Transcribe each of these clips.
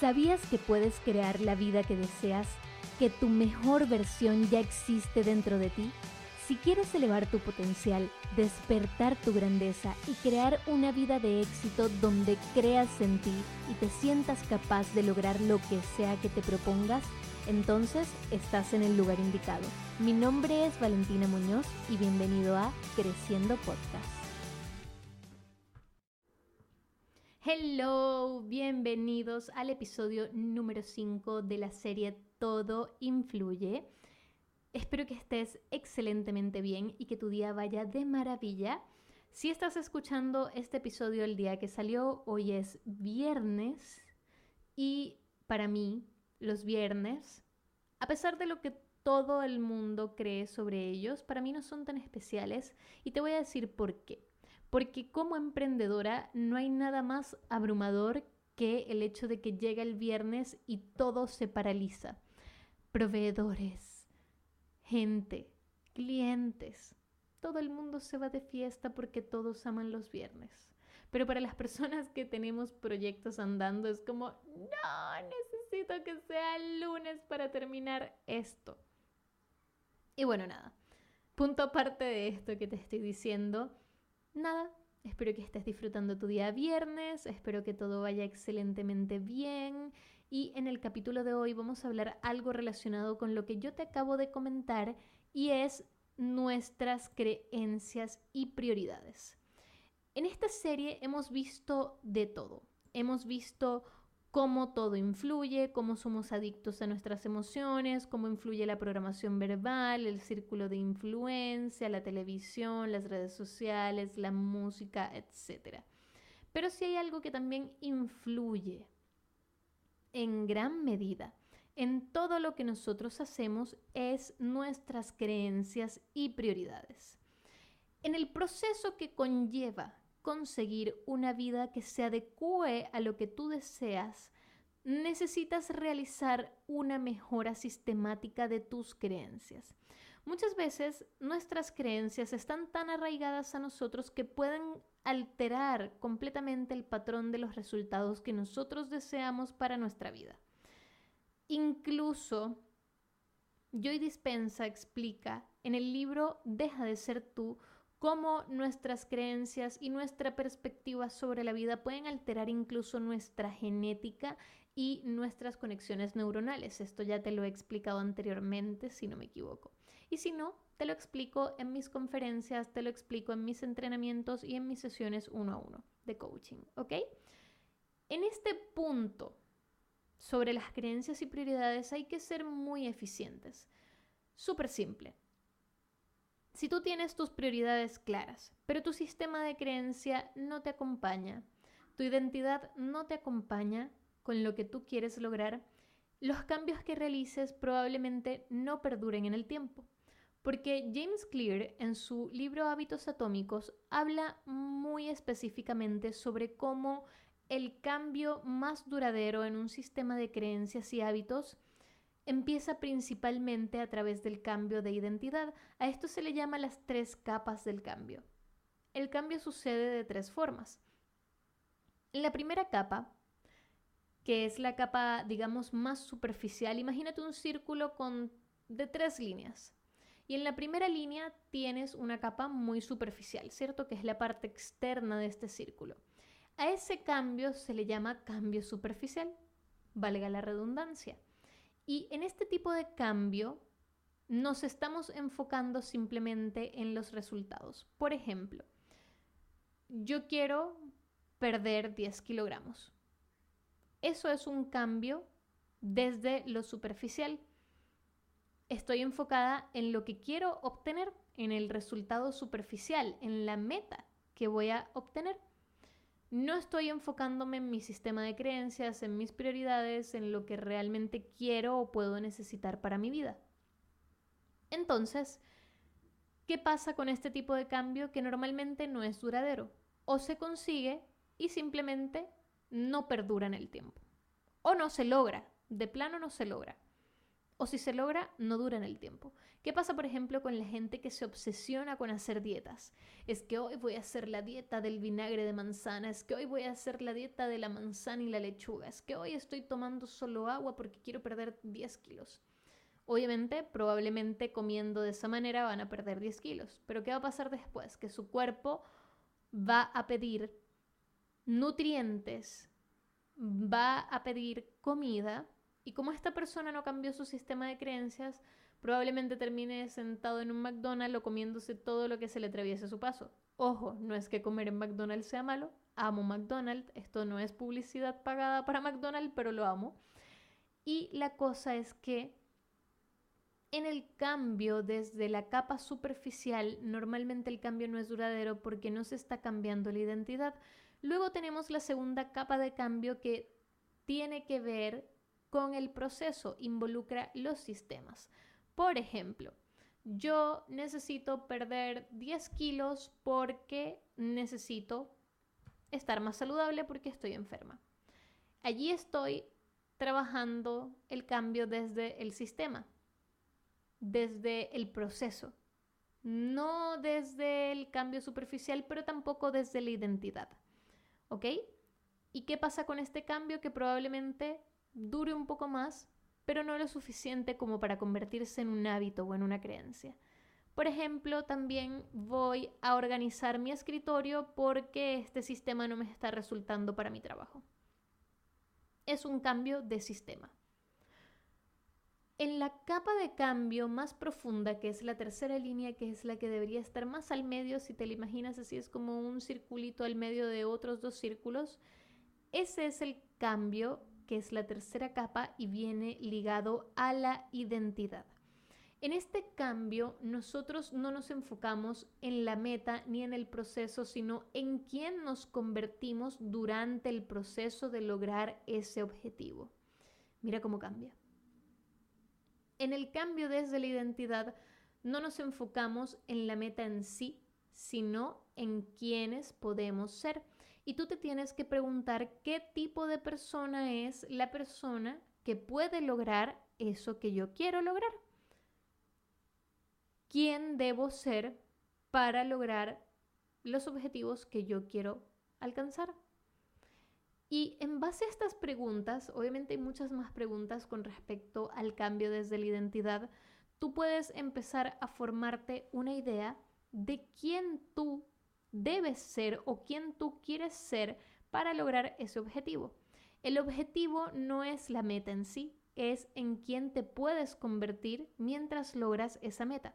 ¿Sabías que puedes crear la vida que deseas? ¿Que tu mejor versión ya existe dentro de ti? Si quieres elevar tu potencial, despertar tu grandeza y crear una vida de éxito donde creas en ti y te sientas capaz de lograr lo que sea que te propongas, entonces estás en el lugar indicado. Mi nombre es Valentina Muñoz y bienvenido a Creciendo Podcast. Hello, bienvenidos al episodio número 5 de la serie Todo Influye. Espero que estés excelentemente bien y que tu día vaya de maravilla. Si estás escuchando este episodio el día que salió, hoy es viernes y para mí los viernes, a pesar de lo que todo el mundo cree sobre ellos, para mí no son tan especiales y te voy a decir por qué. Porque como emprendedora no hay nada más abrumador que el hecho de que llega el viernes y todo se paraliza. Proveedores, gente, clientes. Todo el mundo se va de fiesta porque todos aman los viernes. Pero para las personas que tenemos proyectos andando es como, no, necesito que sea el lunes para terminar esto. Y bueno, nada. Punto aparte de esto que te estoy diciendo, nada. Espero que estés disfrutando tu día viernes, espero que todo vaya excelentemente bien y en el capítulo de hoy vamos a hablar algo relacionado con lo que yo te acabo de comentar y es nuestras creencias y prioridades. En esta serie hemos visto de todo. Hemos visto cómo todo influye, cómo somos adictos a nuestras emociones, cómo influye la programación verbal, el círculo de influencia, la televisión, las redes sociales, la música, etc. Pero si hay algo que también influye en gran medida en todo lo que nosotros hacemos es nuestras creencias y prioridades. En el proceso que conlleva conseguir una vida que se adecue a lo que tú deseas, necesitas realizar una mejora sistemática de tus creencias. Muchas veces nuestras creencias están tan arraigadas a nosotros que pueden alterar completamente el patrón de los resultados que nosotros deseamos para nuestra vida. Incluso Joy Dispensa explica en el libro Deja de ser tú cómo nuestras creencias y nuestra perspectiva sobre la vida pueden alterar incluso nuestra genética y nuestras conexiones neuronales. Esto ya te lo he explicado anteriormente, si no me equivoco. Y si no, te lo explico en mis conferencias, te lo explico en mis entrenamientos y en mis sesiones uno a uno de coaching, ¿ok? En este punto sobre las creencias y prioridades hay que ser muy eficientes. Súper simple. Si tú tienes tus prioridades claras, pero tu sistema de creencia no te acompaña, tu identidad no te acompaña con lo que tú quieres lograr, los cambios que realices probablemente no perduren en el tiempo. Porque James Clear en su libro Hábitos Atómicos habla muy específicamente sobre cómo el cambio más duradero en un sistema de creencias y hábitos empieza principalmente a través del cambio de identidad. A esto se le llama las tres capas del cambio. El cambio sucede de tres formas. La primera capa, que es la capa, digamos, más superficial, imagínate un círculo con de tres líneas. Y en la primera línea tienes una capa muy superficial, ¿cierto? Que es la parte externa de este círculo. A ese cambio se le llama cambio superficial, valga la redundancia. Y en este tipo de cambio nos estamos enfocando simplemente en los resultados. Por ejemplo, yo quiero perder 10 kilogramos. Eso es un cambio desde lo superficial estoy enfocada en lo que quiero obtener, en el resultado superficial, en la meta que voy a obtener. No estoy enfocándome en mi sistema de creencias, en mis prioridades, en lo que realmente quiero o puedo necesitar para mi vida. Entonces, ¿qué pasa con este tipo de cambio que normalmente no es duradero? O se consigue y simplemente no perdura en el tiempo. O no se logra, de plano no se logra. O si se logra, no dura en el tiempo. ¿Qué pasa, por ejemplo, con la gente que se obsesiona con hacer dietas? Es que hoy voy a hacer la dieta del vinagre de manzana, es que hoy voy a hacer la dieta de la manzana y la lechuga, es que hoy estoy tomando solo agua porque quiero perder 10 kilos. Obviamente, probablemente comiendo de esa manera van a perder 10 kilos, pero ¿qué va a pasar después? Que su cuerpo va a pedir nutrientes, va a pedir comida y como esta persona no cambió su sistema de creencias, probablemente termine sentado en un McDonald's o comiéndose todo lo que se le atraviese a su paso. Ojo, no es que comer en McDonald's sea malo, amo McDonald's, esto no es publicidad pagada para McDonald's, pero lo amo. Y la cosa es que en el cambio desde la capa superficial, normalmente el cambio no es duradero porque no se está cambiando la identidad. Luego tenemos la segunda capa de cambio que tiene que ver con el proceso, involucra los sistemas. Por ejemplo, yo necesito perder 10 kilos porque necesito estar más saludable porque estoy enferma. Allí estoy trabajando el cambio desde el sistema, desde el proceso, no desde el cambio superficial, pero tampoco desde la identidad. ¿Ok? ¿Y qué pasa con este cambio que probablemente dure un poco más, pero no lo suficiente como para convertirse en un hábito o en una creencia. Por ejemplo, también voy a organizar mi escritorio porque este sistema no me está resultando para mi trabajo. Es un cambio de sistema. En la capa de cambio más profunda, que es la tercera línea, que es la que debería estar más al medio, si te la imaginas así, es como un circulito al medio de otros dos círculos, ese es el cambio que es la tercera capa y viene ligado a la identidad. En este cambio, nosotros no nos enfocamos en la meta ni en el proceso, sino en quién nos convertimos durante el proceso de lograr ese objetivo. Mira cómo cambia. En el cambio desde la identidad, no nos enfocamos en la meta en sí, sino en quiénes podemos ser. Y tú te tienes que preguntar qué tipo de persona es la persona que puede lograr eso que yo quiero lograr. ¿Quién debo ser para lograr los objetivos que yo quiero alcanzar? Y en base a estas preguntas, obviamente hay muchas más preguntas con respecto al cambio desde la identidad, tú puedes empezar a formarte una idea de quién tú debes ser o quién tú quieres ser para lograr ese objetivo. El objetivo no es la meta en sí, es en quién te puedes convertir mientras logras esa meta.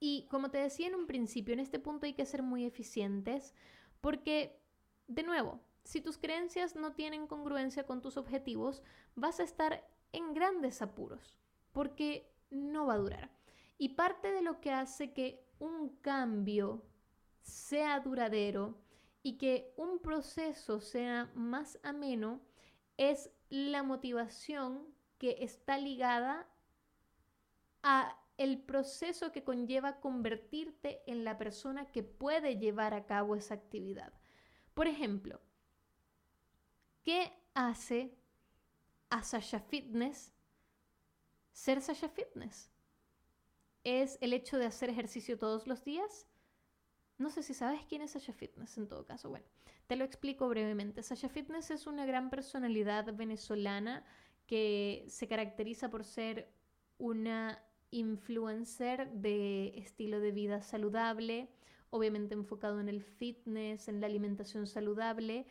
Y como te decía en un principio, en este punto hay que ser muy eficientes porque, de nuevo, si tus creencias no tienen congruencia con tus objetivos, vas a estar en grandes apuros porque no va a durar. Y parte de lo que hace que un cambio sea duradero y que un proceso sea más ameno es la motivación que está ligada a el proceso que conlleva convertirte en la persona que puede llevar a cabo esa actividad. Por ejemplo, ¿qué hace a Sasha Fitness ser Sasha Fitness? ¿Es el hecho de hacer ejercicio todos los días? No sé si sabes quién es Sasha Fitness en todo caso. Bueno, te lo explico brevemente. Sasha Fitness es una gran personalidad venezolana que se caracteriza por ser una influencer de estilo de vida saludable, obviamente enfocado en el fitness, en la alimentación saludable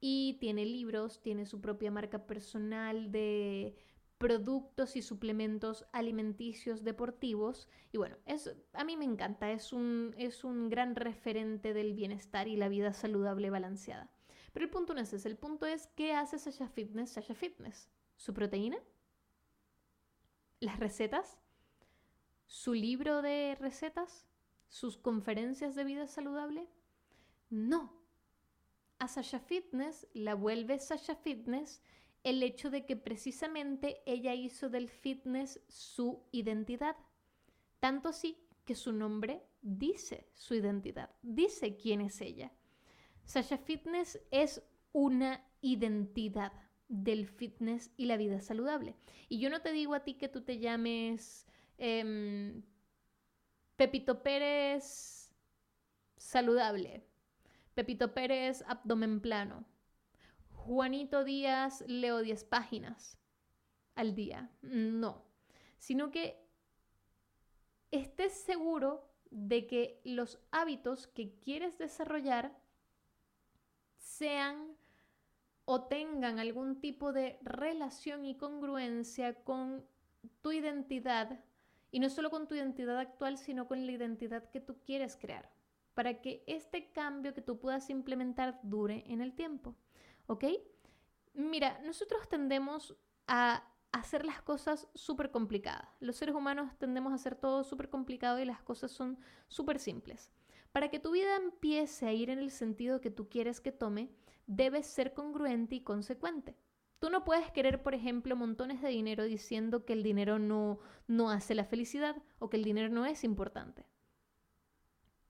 y tiene libros, tiene su propia marca personal de productos y suplementos alimenticios deportivos. Y bueno, es, a mí me encanta, es un, es un gran referente del bienestar y la vida saludable balanceada. Pero el punto no es ese, el punto es qué hace Sasha Fitness Sasha Fitness. ¿Su proteína? ¿Las recetas? ¿Su libro de recetas? ¿Sus conferencias de vida saludable? No. A Sasha Fitness la vuelve Sasha Fitness el hecho de que precisamente ella hizo del fitness su identidad. Tanto así que su nombre dice su identidad, dice quién es ella. Sasha Fitness es una identidad, del fitness y la vida saludable. Y yo no te digo a ti que tú te llames em, Pepito Pérez saludable, Pepito Pérez abdomen plano, Juanito Díaz leo 10 páginas al día. No, sino que estés seguro de que los hábitos que quieres desarrollar sean o tengan algún tipo de relación y congruencia con tu identidad, y no solo con tu identidad actual, sino con la identidad que tú quieres crear, para que este cambio que tú puedas implementar dure en el tiempo. ¿Ok? Mira, nosotros tendemos a hacer las cosas súper complicadas. Los seres humanos tendemos a hacer todo súper complicado y las cosas son súper simples. Para que tu vida empiece a ir en el sentido que tú quieres que tome, debes ser congruente y consecuente. Tú no puedes querer, por ejemplo, montones de dinero diciendo que el dinero no, no hace la felicidad o que el dinero no es importante.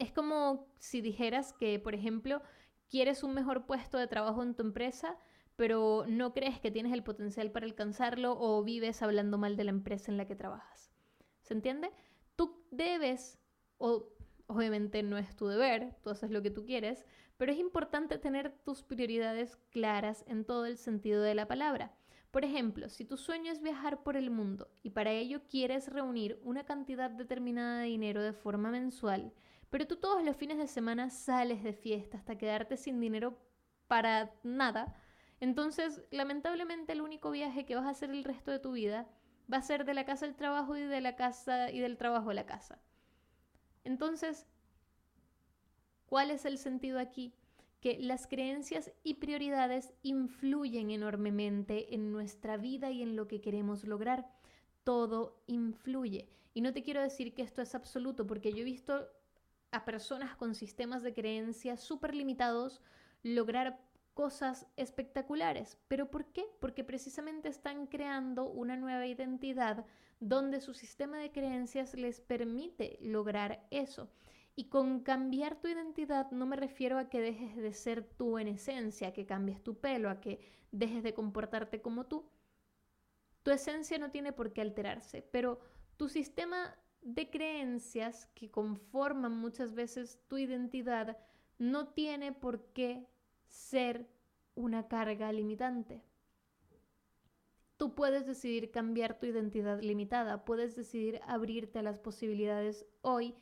Es como si dijeras que, por ejemplo, quieres un mejor puesto de trabajo en tu empresa, pero no crees que tienes el potencial para alcanzarlo o vives hablando mal de la empresa en la que trabajas. ¿Se entiende? Tú debes, o obviamente no es tu deber, tú haces lo que tú quieres, pero es importante tener tus prioridades claras en todo el sentido de la palabra. Por ejemplo, si tu sueño es viajar por el mundo y para ello quieres reunir una cantidad determinada de dinero de forma mensual, pero tú todos los fines de semana sales de fiesta hasta quedarte sin dinero para nada, entonces lamentablemente el único viaje que vas a hacer el resto de tu vida va a ser de la casa al trabajo y de la casa y del trabajo a la casa. Entonces, ¿Cuál es el sentido aquí? Que las creencias y prioridades influyen enormemente en nuestra vida y en lo que queremos lograr. Todo influye. Y no te quiero decir que esto es absoluto, porque yo he visto a personas con sistemas de creencias súper limitados lograr cosas espectaculares. ¿Pero por qué? Porque precisamente están creando una nueva identidad donde su sistema de creencias les permite lograr eso. Y con cambiar tu identidad no me refiero a que dejes de ser tú en esencia, que cambies tu pelo, a que dejes de comportarte como tú. Tu esencia no tiene por qué alterarse, pero tu sistema de creencias que conforman muchas veces tu identidad no tiene por qué ser una carga limitante. Tú puedes decidir cambiar tu identidad limitada, puedes decidir abrirte a las posibilidades hoy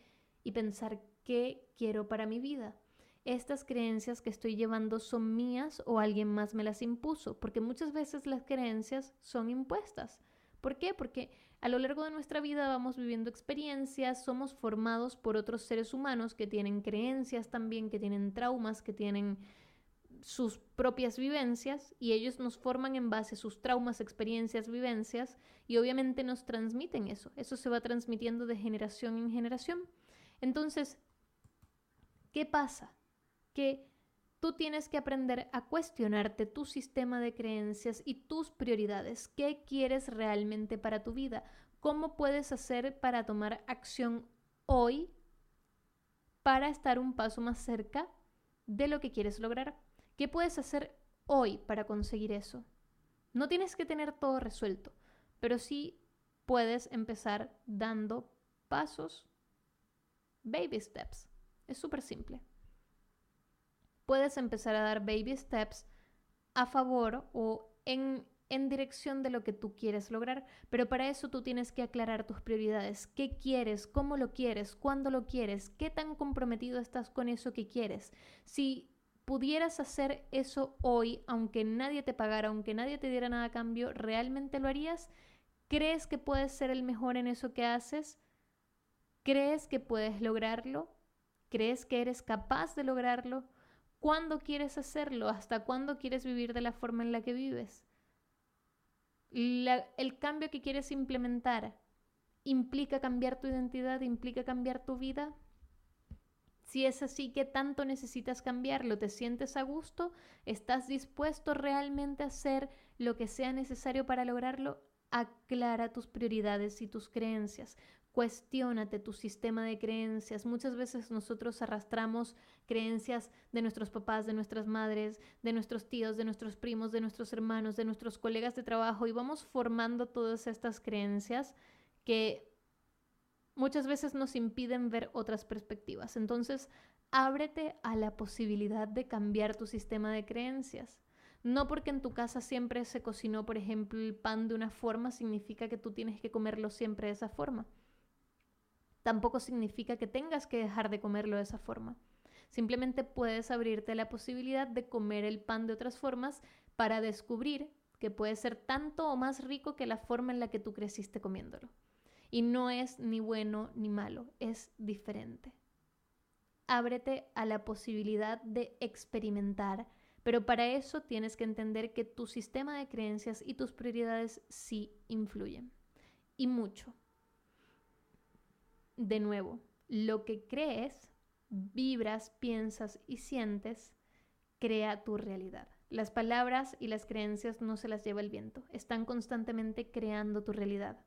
y pensar qué quiero para mi vida. Estas creencias que estoy llevando son mías o alguien más me las impuso, porque muchas veces las creencias son impuestas. ¿Por qué? Porque a lo largo de nuestra vida vamos viviendo experiencias, somos formados por otros seres humanos que tienen creencias también, que tienen traumas, que tienen sus propias vivencias y ellos nos forman en base a sus traumas, experiencias, vivencias y obviamente nos transmiten eso. Eso se va transmitiendo de generación en generación. Entonces, ¿qué pasa? Que tú tienes que aprender a cuestionarte tu sistema de creencias y tus prioridades. ¿Qué quieres realmente para tu vida? ¿Cómo puedes hacer para tomar acción hoy para estar un paso más cerca de lo que quieres lograr? ¿Qué puedes hacer hoy para conseguir eso? No tienes que tener todo resuelto, pero sí puedes empezar dando pasos baby steps. Es súper simple. Puedes empezar a dar baby steps a favor o en, en dirección de lo que tú quieres lograr, pero para eso tú tienes que aclarar tus prioridades. ¿Qué quieres? ¿Cómo lo quieres? ¿Cuándo lo quieres? ¿Qué tan comprometido estás con eso que quieres? Si pudieras hacer eso hoy, aunque nadie te pagara, aunque nadie te diera nada a cambio, ¿realmente lo harías? ¿Crees que puedes ser el mejor en eso que haces? ¿Crees que puedes lograrlo? ¿Crees que eres capaz de lograrlo? ¿Cuándo quieres hacerlo? ¿Hasta cuándo quieres vivir de la forma en la que vives? el cambio que quieres implementar implica cambiar tu identidad, implica cambiar tu vida. Si es así, ¿qué tanto necesitas cambiarlo? ¿Te sientes a gusto? ¿Estás dispuesto realmente a hacer lo que sea necesario para lograrlo? Aclara tus prioridades y tus creencias. Cuestiónate tu sistema de creencias. Muchas veces nosotros arrastramos creencias de nuestros papás, de nuestras madres, de nuestros tíos, de nuestros primos, de nuestros hermanos, de nuestros colegas de trabajo y vamos formando todas estas creencias que muchas veces nos impiden ver otras perspectivas. Entonces, ábrete a la posibilidad de cambiar tu sistema de creencias. No porque en tu casa siempre se cocinó, por ejemplo, el pan de una forma, significa que tú tienes que comerlo siempre de esa forma tampoco significa que tengas que dejar de comerlo de esa forma. Simplemente puedes abrirte la posibilidad de comer el pan de otras formas para descubrir que puede ser tanto o más rico que la forma en la que tú creciste comiéndolo. Y no es ni bueno ni malo, es diferente. Ábrete a la posibilidad de experimentar, pero para eso tienes que entender que tu sistema de creencias y tus prioridades sí influyen. Y mucho de nuevo, lo que crees, vibras, piensas y sientes, crea tu realidad. Las palabras y las creencias no se las lleva el viento, están constantemente creando tu realidad.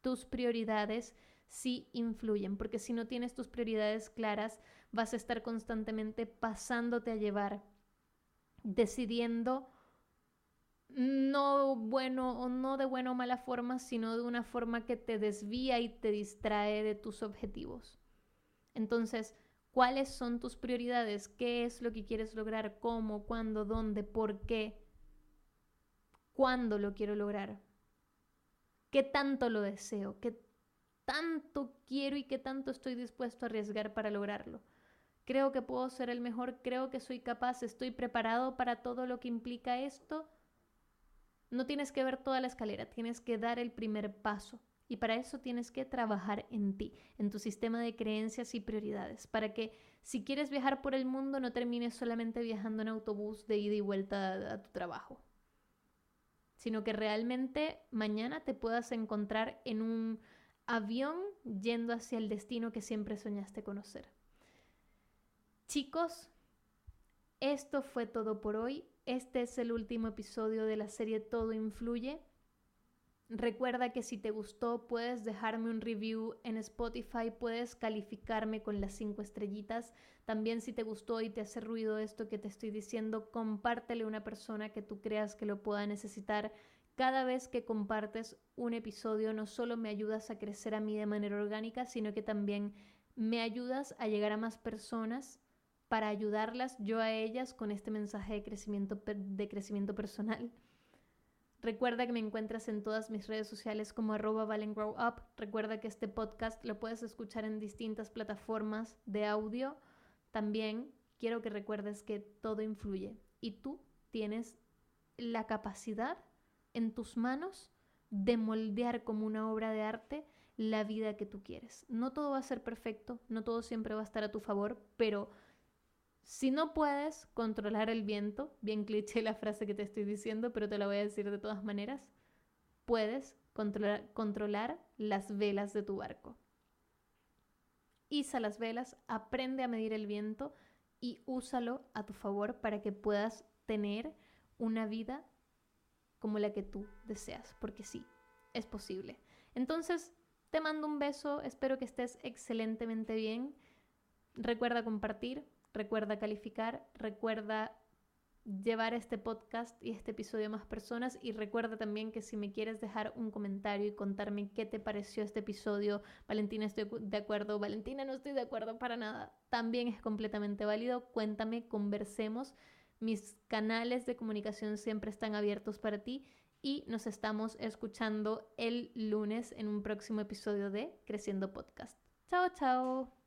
Tus prioridades sí influyen, porque si no tienes tus prioridades claras, vas a estar constantemente pasándote a llevar, decidiendo no bueno o no de buena o mala forma, sino de una forma que te desvía y te distrae de tus objetivos. Entonces, ¿cuáles son tus prioridades? ¿Qué es lo que quieres lograr? ¿Cómo? ¿Cuándo? ¿Dónde? ¿Por qué? ¿Cuándo lo quiero lograr? ¿Qué tanto lo deseo? ¿Qué tanto quiero y qué tanto estoy dispuesto a arriesgar para lograrlo? Creo que puedo ser el mejor, creo que soy capaz, estoy preparado para todo lo que implica esto no tienes que ver toda la escalera, tienes que dar el primer paso. Y para eso tienes que trabajar en ti, en tu sistema de creencias y prioridades, para que si quieres viajar por el mundo no termines solamente viajando en autobús de ida y vuelta a, tu trabajo, sino que realmente mañana te puedas encontrar en un avión yendo hacia el destino que siempre soñaste conocer. Chicos, esto fue todo por hoy. Este es el último episodio de la serie Todo Influye. Recuerda que si te gustó puedes dejarme un review en Spotify, puedes calificarme con las cinco estrellitas. También si te gustó y te hace ruido esto que te estoy diciendo, compártele a una persona que tú creas que lo pueda necesitar. Cada vez que compartes un episodio no solo me ayudas a crecer a mí de manera orgánica, sino que también me ayudas a llegar a más personas para ayudarlas yo a ellas con este mensaje de crecimiento, de crecimiento personal. Recuerda que me encuentras en todas mis redes sociales como arroba valengrowup. Recuerda que este podcast lo puedes escuchar en distintas plataformas de audio. También quiero que recuerdes que todo influye y tú tienes la capacidad en tus manos de moldear como una obra de arte la vida que tú quieres. No todo va a ser perfecto, no todo siempre va a estar a tu favor, pero si no puedes controlar el viento, bien cliché la frase que te estoy diciendo, pero te la voy a decir de todas maneras, puedes controlar, las velas de tu barco. Iza las velas, aprende a medir el viento y úsalo a tu favor para que puedas tener una vida como la que tú deseas, porque sí, es posible. Entonces, te mando un beso, espero que estés excelentemente bien. Recuerda compartir, recuerda calificar, recuerda llevar este podcast y este episodio a más personas y recuerda también que si me quieres dejar un comentario y contarme qué te pareció este episodio, Valentina estoy de acuerdo, Valentina no estoy de acuerdo para nada, también es completamente válido, cuéntame, conversemos, mis canales de comunicación siempre están abiertos para ti y nos estamos escuchando el lunes en un próximo episodio de Creciendo Podcast. Chao, chao.